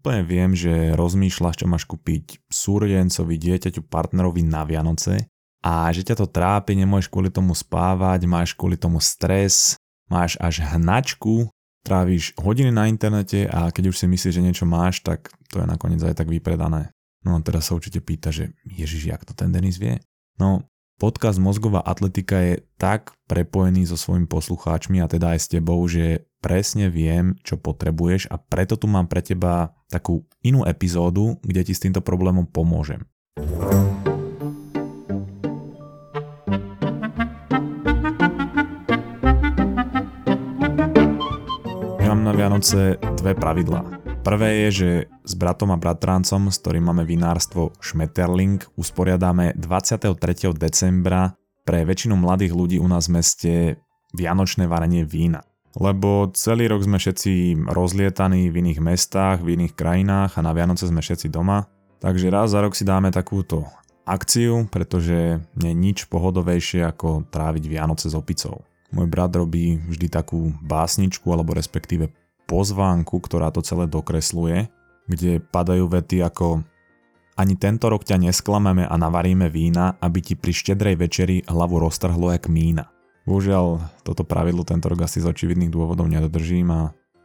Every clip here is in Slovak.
Úplne viem, že rozmýšľaš, čo máš kúpiť súrodencovi, dieťaťu, partnerovi na Vianoce a že ťa to trápi, nemôžeš kvôli tomu spávať, máš kvôli tomu stres, máš až hnačku, tráviš hodiny na internete a keď už si myslíš, že niečo máš, tak to je nakoniec aj tak vypredané. No a teraz sa určite pýta, že Ježiš, jak to ten Denis vie? No, podcast Mozgová atletika je tak prepojený so svojimi poslucháčmi a teda aj s tebou, že presne viem, čo potrebuješ a preto tu mám pre teba takú inú epizódu, kde ti s týmto problémom pomôžem. Ja mám na Vianoce dve pravidlá. Prvé je, že s bratom a bratrancom, s ktorým máme vinárstvo Schmetterling, usporiadáme 23. decembra pre väčšinu mladých ľudí u nás v meste vianočné varenie vína lebo celý rok sme všetci rozlietaní v iných mestách, v iných krajinách a na Vianoce sme všetci doma. Takže raz za rok si dáme takúto akciu, pretože nie je nič pohodovejšie ako tráviť Vianoce s opicou. Môj brat robí vždy takú básničku alebo respektíve pozvánku, ktorá to celé dokresluje, kde padajú vety ako ani tento rok ťa nesklameme a navaríme vína, aby ti pri štedrej večeri hlavu roztrhlo jak mína. Bohužiaľ, toto pravidlo tento rok asi z očividných dôvodov nedodržím a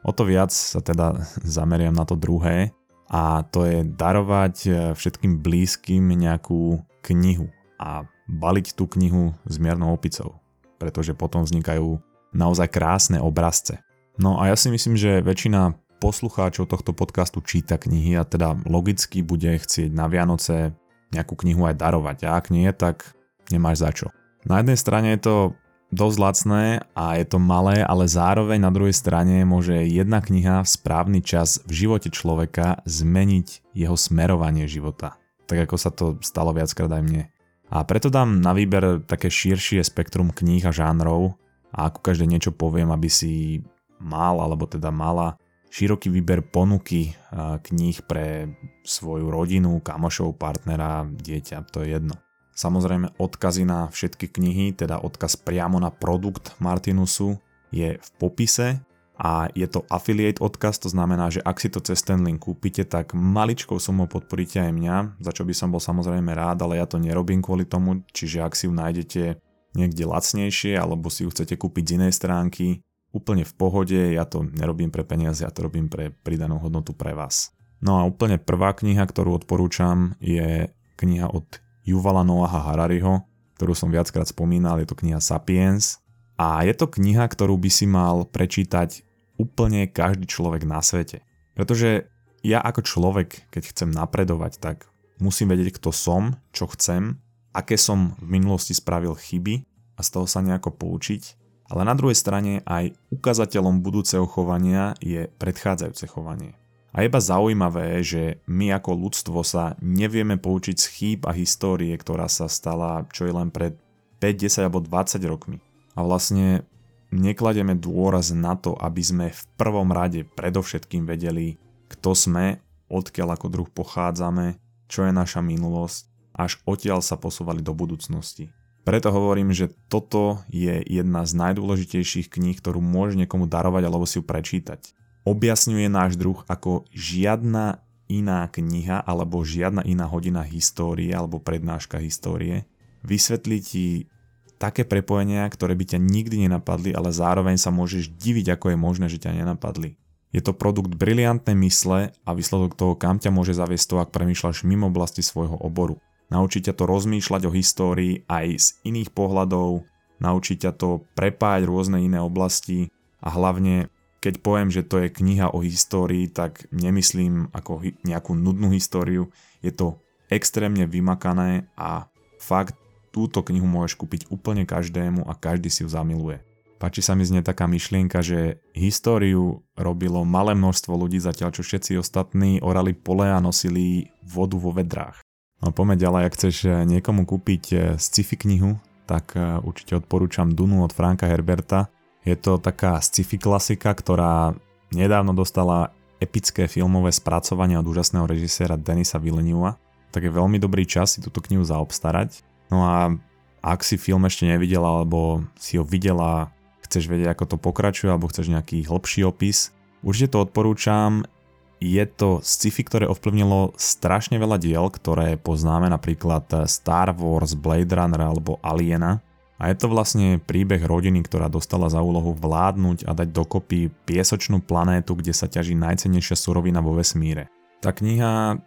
o to viac sa teda zameriam na to druhé a to je darovať e, všetkým blízkym nejakú knihu a baliť tú knihu s miernou opicou, pretože potom vznikajú naozaj krásne obrazce. No a ja si myslím, že väčšina poslucháčov tohto podcastu číta knihy a teda logicky bude chcieť na Vianoce nejakú knihu aj darovať a ak nie, tak nemáš za čo. Na jednej strane je to dosť lacné a je to malé, ale zároveň na druhej strane môže jedna kniha v správny čas v živote človeka zmeniť jeho smerovanie života. Tak ako sa to stalo viackrát aj mne. A preto dám na výber také širšie spektrum kníh a žánrov a ako každé niečo poviem, aby si mal alebo teda mala široký výber ponuky kníh pre svoju rodinu, kamošov, partnera, dieťa, to je jedno. Samozrejme odkazy na všetky knihy, teda odkaz priamo na produkt Martinusu je v popise a je to affiliate odkaz, to znamená, že ak si to cez ten link kúpite, tak maličkou sumou podporíte aj mňa, za čo by som bol samozrejme rád, ale ja to nerobím kvôli tomu, čiže ak si ju nájdete niekde lacnejšie alebo si ju chcete kúpiť z inej stránky, úplne v pohode, ja to nerobím pre peniaze, ja to robím pre pridanú hodnotu pre vás. No a úplne prvá kniha, ktorú odporúčam, je kniha od Yuvala Noaha Harariho, ktorú som viackrát spomínal, je to kniha Sapiens. A je to kniha, ktorú by si mal prečítať úplne každý človek na svete. Pretože ja ako človek, keď chcem napredovať, tak musím vedieť, kto som, čo chcem, aké som v minulosti spravil chyby a z toho sa nejako poučiť. Ale na druhej strane aj ukazateľom budúceho chovania je predchádzajúce chovanie. A iba zaujímavé, že my ako ľudstvo sa nevieme poučiť z chýb a histórie, ktorá sa stala čo je len pred 5, 10 alebo 20 rokmi. A vlastne neklademe dôraz na to, aby sme v prvom rade predovšetkým vedeli, kto sme, odkiaľ ako druh pochádzame, čo je naša minulosť, až odtiaľ sa posúvali do budúcnosti. Preto hovorím, že toto je jedna z najdôležitejších kníh, ktorú môže niekomu darovať alebo si ju prečítať objasňuje náš druh ako žiadna iná kniha alebo žiadna iná hodina histórie alebo prednáška histórie. Vysvetlí ti také prepojenia, ktoré by ťa nikdy nenapadli, ale zároveň sa môžeš diviť, ako je možné, že ťa nenapadli. Je to produkt briliantnej mysle a výsledok toho, kam ťa môže zaviesť to, ak premýšľaš mimo oblasti svojho oboru. Naučí ťa to rozmýšľať o histórii aj z iných pohľadov, naučí ťa to prepájať rôzne iné oblasti a hlavne keď poviem, že to je kniha o histórii, tak nemyslím ako nejakú nudnú históriu. Je to extrémne vymakané a fakt túto knihu môžeš kúpiť úplne každému a každý si ju zamiluje. Páči sa mi znie taká myšlienka, že históriu robilo malé množstvo ľudí, zatiaľ čo všetci ostatní orali pole a nosili vodu vo vedrách. No poďme ďalej, ak chceš niekomu kúpiť eh, sci-fi knihu, tak eh, určite odporúčam Dunu od Franka Herberta. Je to taká sci-fi klasika, ktorá nedávno dostala epické filmové spracovanie od úžasného režiséra Denisa Villeneuva, tak je veľmi dobrý čas si túto knihu zaobstarať. No a ak si film ešte nevidela alebo si ho videla, chceš vedieť ako to pokračuje alebo chceš nejaký hlbší opis, určite to odporúčam. Je to sci-fi, ktoré ovplyvnilo strašne veľa diel, ktoré poznáme, napríklad Star Wars, Blade Runner alebo Aliena. A je to vlastne príbeh rodiny, ktorá dostala za úlohu vládnuť a dať dokopy piesočnú planétu, kde sa ťaží najcennejšia surovina vo vesmíre. Tá kniha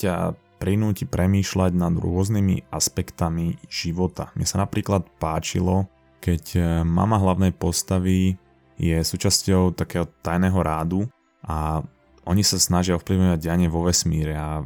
ťa prinúti premýšľať nad rôznymi aspektami života. Mne sa napríklad páčilo, keď e, mama hlavnej postavy je súčasťou takého tajného rádu a oni sa snažia ovplyvňovať dianie vo vesmíre a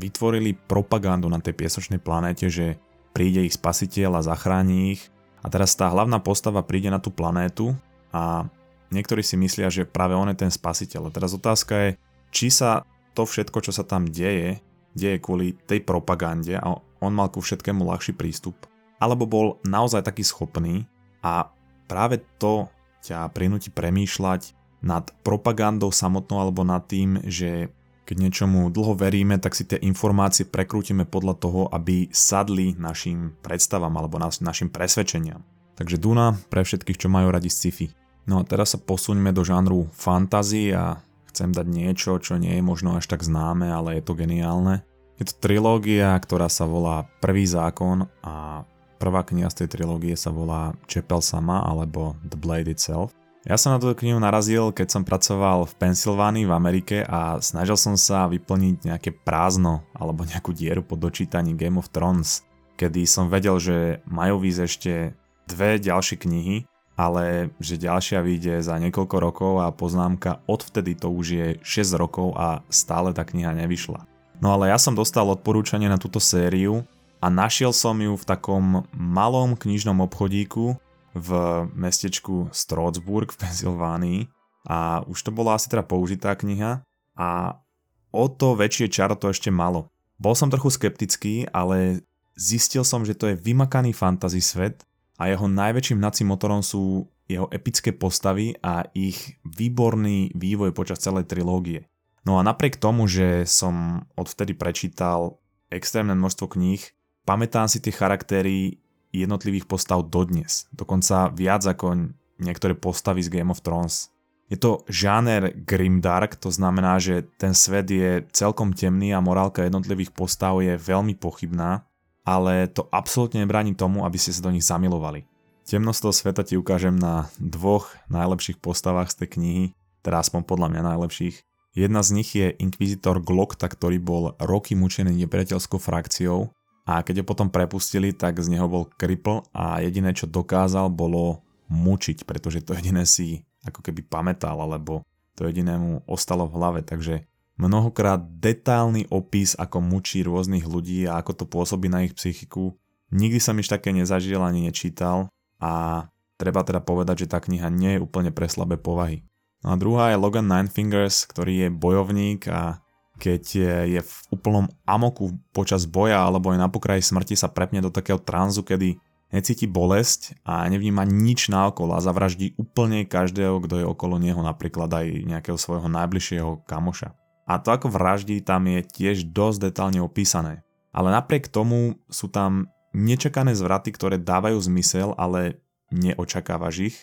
vytvorili propagandu na tej piesočnej planéte, že príde ich spasiteľ a zachráni ich a teraz tá hlavná postava príde na tú planétu a niektorí si myslia, že práve on je ten spasiteľ. A teraz otázka je, či sa to všetko, čo sa tam deje, deje kvôli tej propagande a on mal ku všetkému ľahší prístup. Alebo bol naozaj taký schopný a práve to ťa prinúti premýšľať nad propagandou samotnou alebo nad tým, že keď niečomu dlho veríme, tak si tie informácie prekrútime podľa toho, aby sadli našim predstavám alebo naš, našim presvedčeniam. Takže Duna pre všetkých, čo majú radi sci-fi. No a teraz sa posuňme do žánru fantasy a chcem dať niečo, čo nie je možno až tak známe, ale je to geniálne. Je to trilógia, ktorá sa volá Prvý zákon a prvá kniha z tej trilógie sa volá Čepel sama alebo The Blade Itself. Ja som na túto knihu narazil, keď som pracoval v Pensylvánii v Amerike a snažil som sa vyplniť nejaké prázdno alebo nejakú dieru po dočítaní Game of Thrones, kedy som vedel, že majú výsť ešte dve ďalšie knihy, ale že ďalšia vyjde za niekoľko rokov a poznámka odvtedy to už je 6 rokov a stále tá kniha nevyšla. No ale ja som dostal odporúčanie na túto sériu a našiel som ju v takom malom knižnom obchodíku, v mestečku Strasburg v Pensylvánii a už to bola asi teda použitá kniha a o to väčšie čaro to ešte malo. Bol som trochu skeptický, ale zistil som, že to je vymakaný fantasy svet a jeho najväčším hnacím motorom sú jeho epické postavy a ich výborný vývoj počas celej trilógie. No a napriek tomu, že som odvtedy prečítal extrémne množstvo kníh, pamätám si tie charaktery jednotlivých postav dodnes. Dokonca viac ako niektoré postavy z Game of Thrones. Je to žáner grimdark, to znamená, že ten svet je celkom temný a morálka jednotlivých postav je veľmi pochybná, ale to absolútne nebráni tomu, aby ste sa do nich zamilovali. Temnosť toho sveta ti ukážem na dvoch najlepších postavách z tej knihy, teda aspoň podľa mňa najlepších. Jedna z nich je Inquisitor Glokta, ktorý bol roky mučený nepriateľskou frakciou a keď ho potom prepustili, tak z neho bol kripl a jediné, čo dokázal, bolo mučiť, pretože to jediné si ako keby pamätal, alebo to jediné mu ostalo v hlave, takže mnohokrát detailný opis, ako mučí rôznych ľudí a ako to pôsobí na ich psychiku. Nikdy som iš také nezažil ani nečítal a treba teda povedať, že tá kniha nie je úplne pre slabé povahy. No a druhá je Logan Nine Fingers, ktorý je bojovník a keď je v úplnom amoku počas boja alebo aj na pokraji smrti sa prepne do takého tranzu, kedy necíti bolesť a nevníma nič naokolo a zavraždí úplne každého, kto je okolo neho, napríklad aj nejakého svojho najbližšieho kamoša. A to ako vraždí tam je tiež dosť detálne opísané. Ale napriek tomu sú tam nečakané zvraty, ktoré dávajú zmysel, ale neočakávaš ich,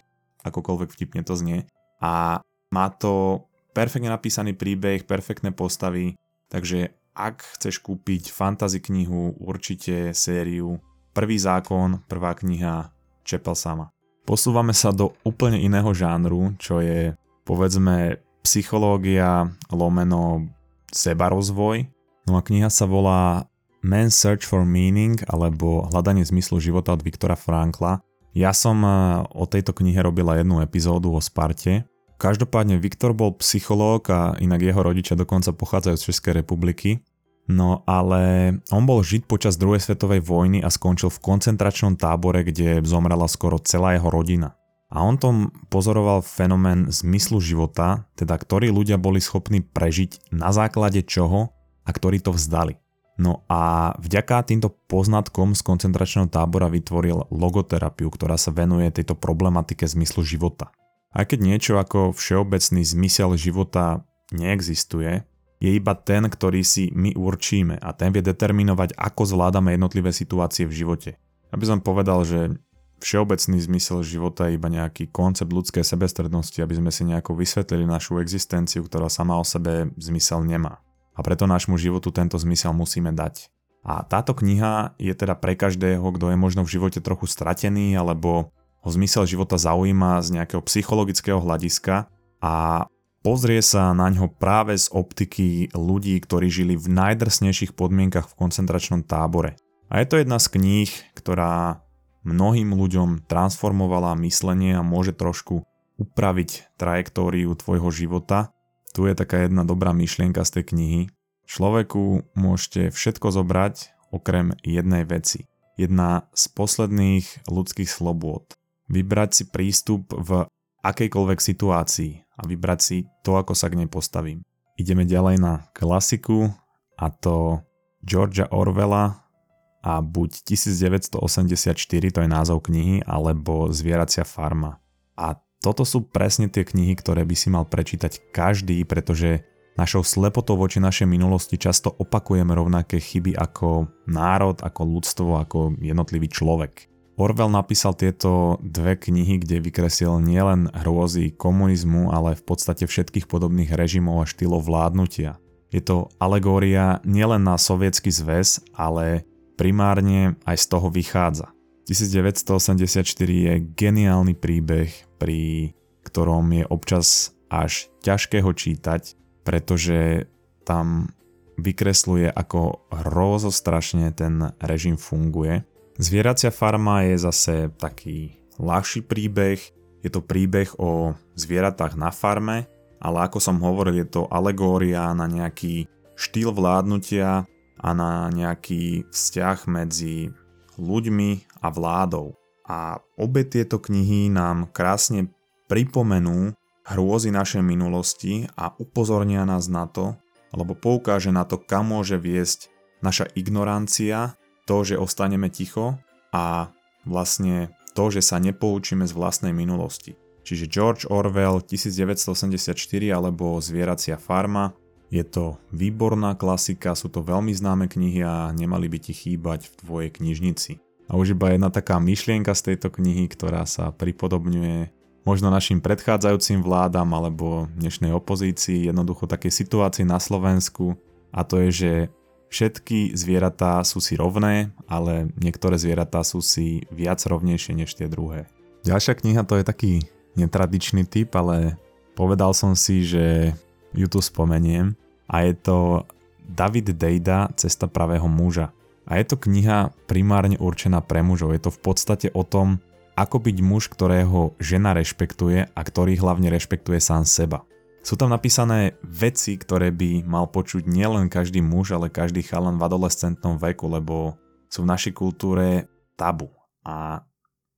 akokoľvek vtipne to znie. A má to perfektne napísaný príbeh, perfektné postavy, takže ak chceš kúpiť fantasy knihu, určite sériu Prvý zákon, prvá kniha Čepel sama. Posúvame sa do úplne iného žánru, čo je povedzme psychológia lomeno sebarozvoj. No a kniha sa volá Man's Search for Meaning alebo Hľadanie zmyslu života od Viktora Frankla. Ja som eh, o tejto knihe robila jednu epizódu o Sparte Každopádne Viktor bol psychológ a inak jeho rodičia dokonca pochádzajú z Českej republiky. No ale on bol žiť počas druhej svetovej vojny a skončil v koncentračnom tábore, kde zomrela skoro celá jeho rodina. A on tom pozoroval fenomén zmyslu života, teda ktorí ľudia boli schopní prežiť na základe čoho a ktorí to vzdali. No a vďaka týmto poznatkom z koncentračného tábora vytvoril logoterapiu, ktorá sa venuje tejto problematike zmyslu života. Aj keď niečo ako všeobecný zmysel života neexistuje, je iba ten, ktorý si my určíme a ten vie determinovať, ako zvládame jednotlivé situácie v živote. Aby som povedal, že všeobecný zmysel života je iba nejaký koncept ľudskej sebestrednosti, aby sme si nejako vysvetlili našu existenciu, ktorá sama o sebe zmysel nemá. A preto nášmu životu tento zmysel musíme dať. A táto kniha je teda pre každého, kto je možno v živote trochu stratený alebo ho zmysel života zaujíma z nejakého psychologického hľadiska a pozrie sa na ňo práve z optiky ľudí, ktorí žili v najdrsnejších podmienkach v koncentračnom tábore. A je to jedna z kníh, ktorá mnohým ľuďom transformovala myslenie a môže trošku upraviť trajektóriu tvojho života. Tu je taká jedna dobrá myšlienka z tej knihy. Človeku môžete všetko zobrať okrem jednej veci. Jedna z posledných ľudských slobôd. Vybrať si prístup v akejkoľvek situácii a vybrať si to, ako sa k nej postavím. Ideme ďalej na klasiku a to Georgia Orwella a buď 1984, to je názov knihy, alebo Zvieracia farma. A toto sú presne tie knihy, ktoré by si mal prečítať každý, pretože našou slepotou voči našej minulosti často opakujeme rovnaké chyby ako národ, ako ľudstvo, ako jednotlivý človek. Orwell napísal tieto dve knihy, kde vykresil nielen hrôzy komunizmu, ale v podstate všetkých podobných režimov a štýlov vládnutia. Je to alegória nielen na sovietský zväz, ale primárne aj z toho vychádza. 1984 je geniálny príbeh, pri ktorom je občas až ťažké ho čítať, pretože tam vykresluje, ako hrozostrašne ten režim funguje Zvieracia farma je zase taký ľahší príbeh, je to príbeh o zvieratách na farme, ale ako som hovoril, je to alegória na nejaký štýl vládnutia a na nejaký vzťah medzi ľuďmi a vládou. A obe tieto knihy nám krásne pripomenú hrôzy našej minulosti a upozornia nás na to, alebo poukáže na to, kam môže viesť naša ignorancia to, že ostaneme ticho a vlastne to, že sa nepoučíme z vlastnej minulosti. Čiže George Orwell 1984 alebo Zvieracia farma je to výborná klasika, sú to veľmi známe knihy a nemali by ti chýbať v tvojej knižnici. A už iba jedna taká myšlienka z tejto knihy, ktorá sa pripodobňuje možno našim predchádzajúcim vládam alebo dnešnej opozícii, jednoducho takej situácii na Slovensku a to je, že Všetky zvieratá sú si rovné, ale niektoré zvieratá sú si viac rovnejšie než tie druhé. Ďalšia kniha to je taký netradičný typ, ale povedal som si, že ju tu spomeniem a je to David Dejda Cesta pravého muža. A je to kniha primárne určená pre mužov. Je to v podstate o tom, ako byť muž, ktorého žena rešpektuje a ktorý hlavne rešpektuje sám seba. Sú tam napísané veci, ktoré by mal počuť nielen každý muž, ale každý chalan v adolescentnom veku, lebo sú v našej kultúre tabu a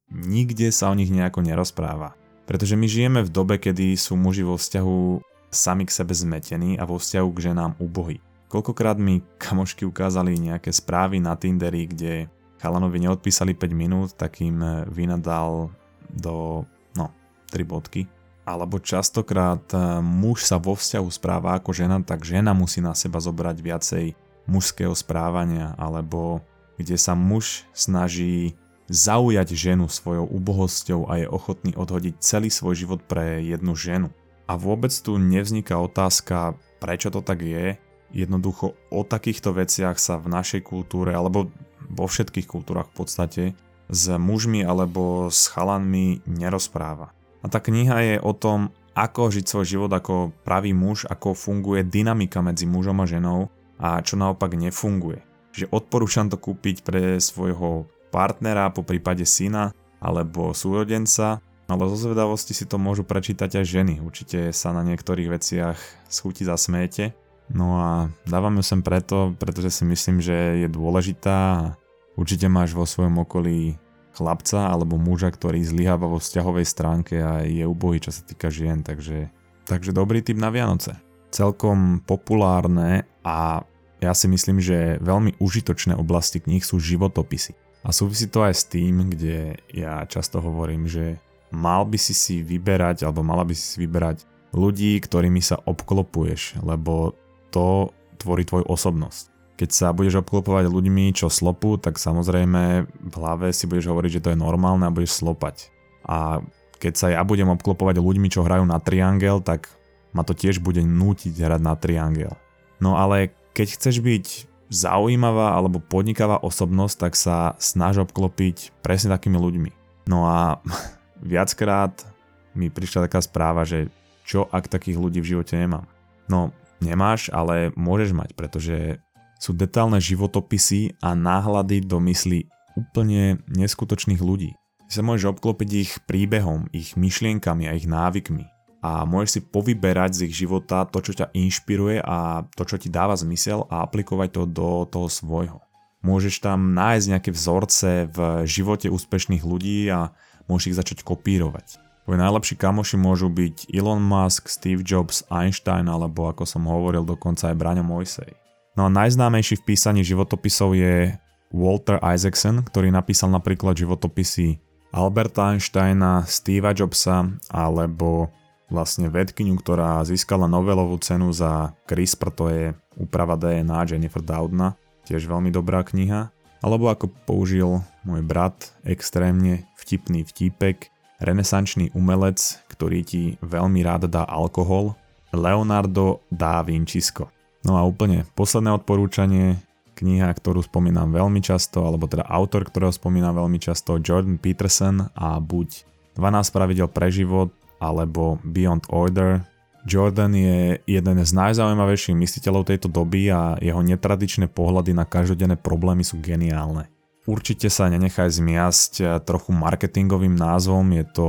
nikde sa o nich nejako nerozpráva. Pretože my žijeme v dobe, kedy sú muži vo vzťahu sami k sebe zmetení a vo vzťahu k ženám úbohy. Koľkokrát mi kamošky ukázali nejaké správy na Tinderi, kde chalanovi neodpísali 5 minút, tak im vynadal do, no, 3 bodky alebo častokrát e, muž sa vo vzťahu správa ako žena, tak žena musí na seba zobrať viacej mužského správania, alebo kde sa muž snaží zaujať ženu svojou úbohosťou a je ochotný odhodiť celý svoj život pre jednu ženu. A vôbec tu nevzniká otázka, prečo to tak je. Jednoducho o takýchto veciach sa v našej kultúre, alebo vo všetkých kultúrach v podstate, s mužmi alebo s chalanmi nerozpráva. A tá kniha je o tom, ako žiť svoj život ako pravý muž, ako funguje dynamika medzi mužom a ženou a čo naopak nefunguje. Že odporúčam to kúpiť pre svojho partnera, po prípade syna alebo súrodenca, ale zo zvedavosti si to môžu prečítať aj ženy. Určite sa na niektorých veciach schutí zasmiete. No a dávam ju sem preto, pretože si myslím, že je dôležitá a určite máš vo svojom okolí chlapca alebo muža, ktorý zlyháva vo vzťahovej stránke a je ubohý, čo sa týka žien, takže, takže dobrý typ na Vianoce. Celkom populárne a ja si myslím, že veľmi užitočné oblasti kníh sú životopisy. A súvisí to aj s tým, kde ja často hovorím, že mal by si si vyberať, alebo mala by si si vyberať ľudí, ktorými sa obklopuješ, lebo to tvorí tvoju osobnosť. Keď sa budeš obklopovať ľuďmi, čo slopu, tak samozrejme v hlave si budeš hovoriť, že to je normálne a budeš slopať. A keď sa ja budem obklopovať ľuďmi, čo hrajú na triangel, tak ma to tiež bude nútiť hrať na triangel. No ale keď chceš byť zaujímavá alebo podnikavá osobnosť, tak sa snaž obklopiť presne takými ľuďmi. No a viackrát mi prišla taká správa, že čo ak takých ľudí v živote nemám. No, nemáš, ale môžeš mať, pretože sú detálne životopisy a náhľady do mysli úplne neskutočných ľudí. Ty sa môžeš obklopiť ich príbehom, ich myšlienkami a ich návykmi a môžeš si povyberať z ich života to, čo ťa inšpiruje a to, čo ti dáva zmysel a aplikovať to do toho svojho. Môžeš tam nájsť nejaké vzorce v živote úspešných ľudí a môžeš ich začať kopírovať. Tvoji najlepší kamoši môžu byť Elon Musk, Steve Jobs, Einstein alebo ako som hovoril dokonca aj Braňo Mojsej. No a najznámejší v písaní životopisov je Walter Isaacson, ktorý napísal napríklad životopisy Alberta Einsteina, Steva Jobsa alebo vlastne vedkyňu, ktorá získala Nobelovú cenu za CRISPR, to je úprava DNA Jennifer Doudna, tiež veľmi dobrá kniha. Alebo ako použil môj brat, extrémne vtipný vtípek, renesančný umelec, ktorý ti veľmi rád dá alkohol, Leonardo da Vincisco. No a úplne posledné odporúčanie, kniha, ktorú spomínam veľmi často, alebo teda autor, ktorého spomínam veľmi často, Jordan Peterson a buď 12 pravidel pre život, alebo Beyond Order. Jordan je jeden z najzaujímavejších mysliteľov tejto doby a jeho netradičné pohľady na každodenné problémy sú geniálne. Určite sa nenechaj zmiasť trochu marketingovým názvom, je to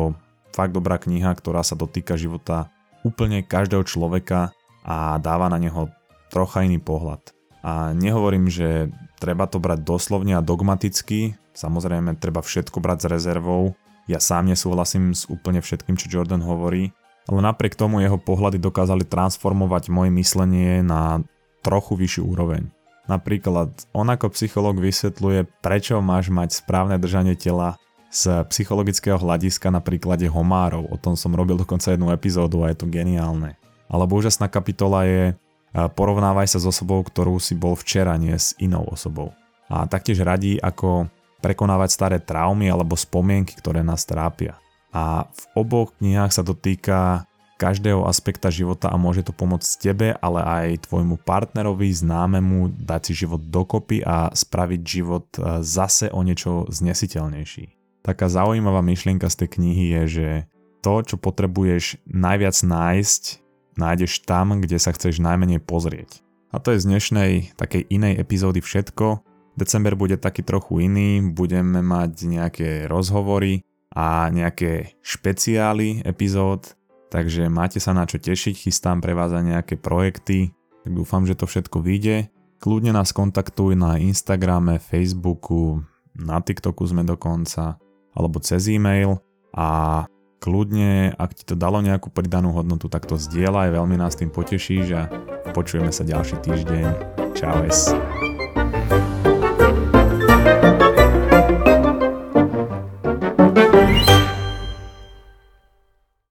fakt dobrá kniha, ktorá sa dotýka života úplne každého človeka a dáva na neho trocha iný pohľad. A nehovorím, že treba to brať doslovne a dogmaticky, samozrejme treba všetko brať s rezervou. Ja sám nesúhlasím s úplne všetkým, čo Jordan hovorí, ale napriek tomu jeho pohľady dokázali transformovať moje myslenie na trochu vyšší úroveň. Napríklad on ako psychológ vysvetľuje, prečo máš mať správne držanie tela z psychologického hľadiska na príklade homárov. O tom som robil dokonca jednu epizódu a je to geniálne. Alebo úžasná kapitola je porovnávaj sa s osobou, ktorú si bol včera, nie s inou osobou. A taktiež radí, ako prekonávať staré traumy alebo spomienky, ktoré nás trápia. A v oboch knihách sa dotýka každého aspekta života a môže to pomôcť tebe, ale aj tvojmu partnerovi, známemu dať si život dokopy a spraviť život e, zase o niečo znesiteľnejší. Taká zaujímavá myšlienka z tej knihy je, že to, čo potrebuješ najviac nájsť, nájdeš tam, kde sa chceš najmenej pozrieť. A to je z dnešnej takej inej epizódy všetko. December bude taký trochu iný, budeme mať nejaké rozhovory a nejaké špeciály epizód, takže máte sa na čo tešiť, chystám pre vás aj nejaké projekty, tak dúfam, že to všetko vyjde. Kľudne nás kontaktuj na Instagrame, Facebooku, na TikToku sme dokonca, alebo cez e-mail a kľudne, ak ti to dalo nejakú pridanú hodnotu, tak to zdieľaj, veľmi nás tým potešíš a počujeme sa ďalší týždeň. Čau.